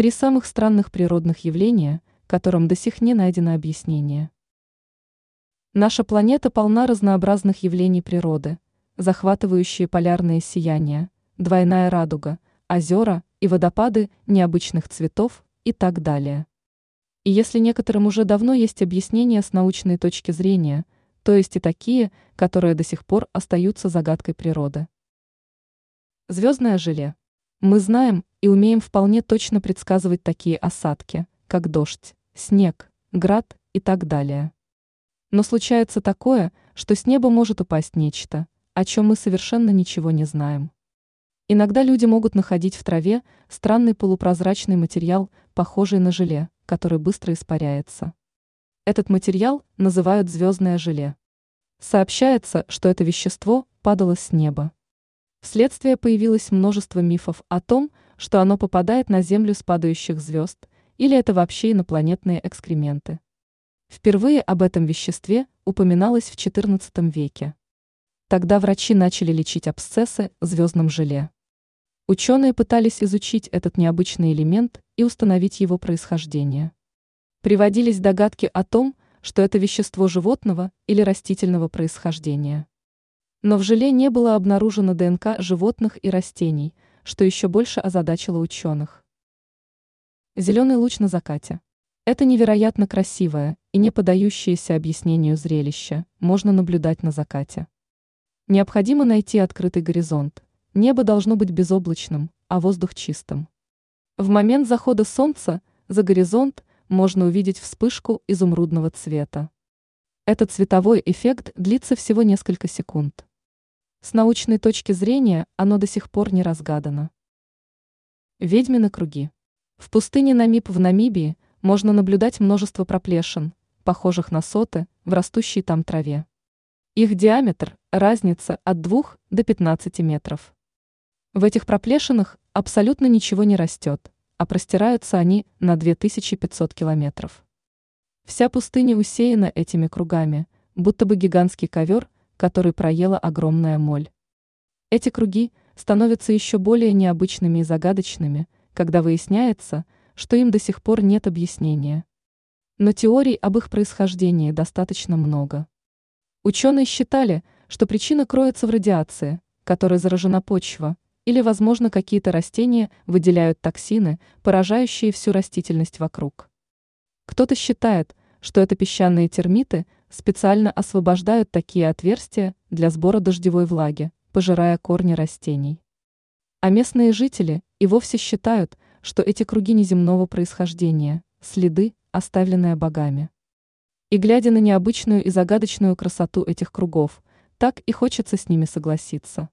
Три самых странных природных явления, которым до сих не найдено объяснение. Наша планета полна разнообразных явлений природы, захватывающие полярные сияния, двойная радуга, озера и водопады необычных цветов и так далее. И если некоторым уже давно есть объяснение с научной точки зрения, то есть и такие, которые до сих пор остаются загадкой природы. Звездное желе. Мы знаем и умеем вполне точно предсказывать такие осадки, как дождь, снег, град и так далее. Но случается такое, что с неба может упасть нечто, о чем мы совершенно ничего не знаем. Иногда люди могут находить в траве странный полупрозрачный материал, похожий на желе, который быстро испаряется. Этот материал называют звездное желе. Сообщается, что это вещество падало с неба. Вследствие появилось множество мифов о том, что оно попадает на Землю с падающих звезд, или это вообще инопланетные экскременты. Впервые об этом веществе упоминалось в XIV веке. Тогда врачи начали лечить абсцессы звездным желе. Ученые пытались изучить этот необычный элемент и установить его происхождение. Приводились догадки о том, что это вещество животного или растительного происхождения. Но в желе не было обнаружено ДНК животных и растений, что еще больше озадачило ученых. Зеленый луч на закате. Это невероятно красивое и не подающееся объяснению зрелище можно наблюдать на закате. Необходимо найти открытый горизонт. Небо должно быть безоблачным, а воздух чистым. В момент захода солнца за горизонт можно увидеть вспышку изумрудного цвета. Этот цветовой эффект длится всего несколько секунд. С научной точки зрения оно до сих пор не разгадано. Ведьмины круги. В пустыне Намиб в Намибии можно наблюдать множество проплешин, похожих на соты, в растущей там траве. Их диаметр – разница от 2 до 15 метров. В этих проплешинах абсолютно ничего не растет, а простираются они на 2500 километров. Вся пустыня усеяна этими кругами, будто бы гигантский ковер – который проела огромная моль. Эти круги становятся еще более необычными и загадочными, когда выясняется, что им до сих пор нет объяснения. Но теорий об их происхождении достаточно много. Ученые считали, что причина кроется в радиации, которой заражена почва, или, возможно, какие-то растения выделяют токсины, поражающие всю растительность вокруг. Кто-то считает, что это песчаные термиты – специально освобождают такие отверстия для сбора дождевой влаги, пожирая корни растений. А местные жители и вовсе считают, что эти круги неземного происхождения, следы, оставленные богами. И глядя на необычную и загадочную красоту этих кругов, так и хочется с ними согласиться.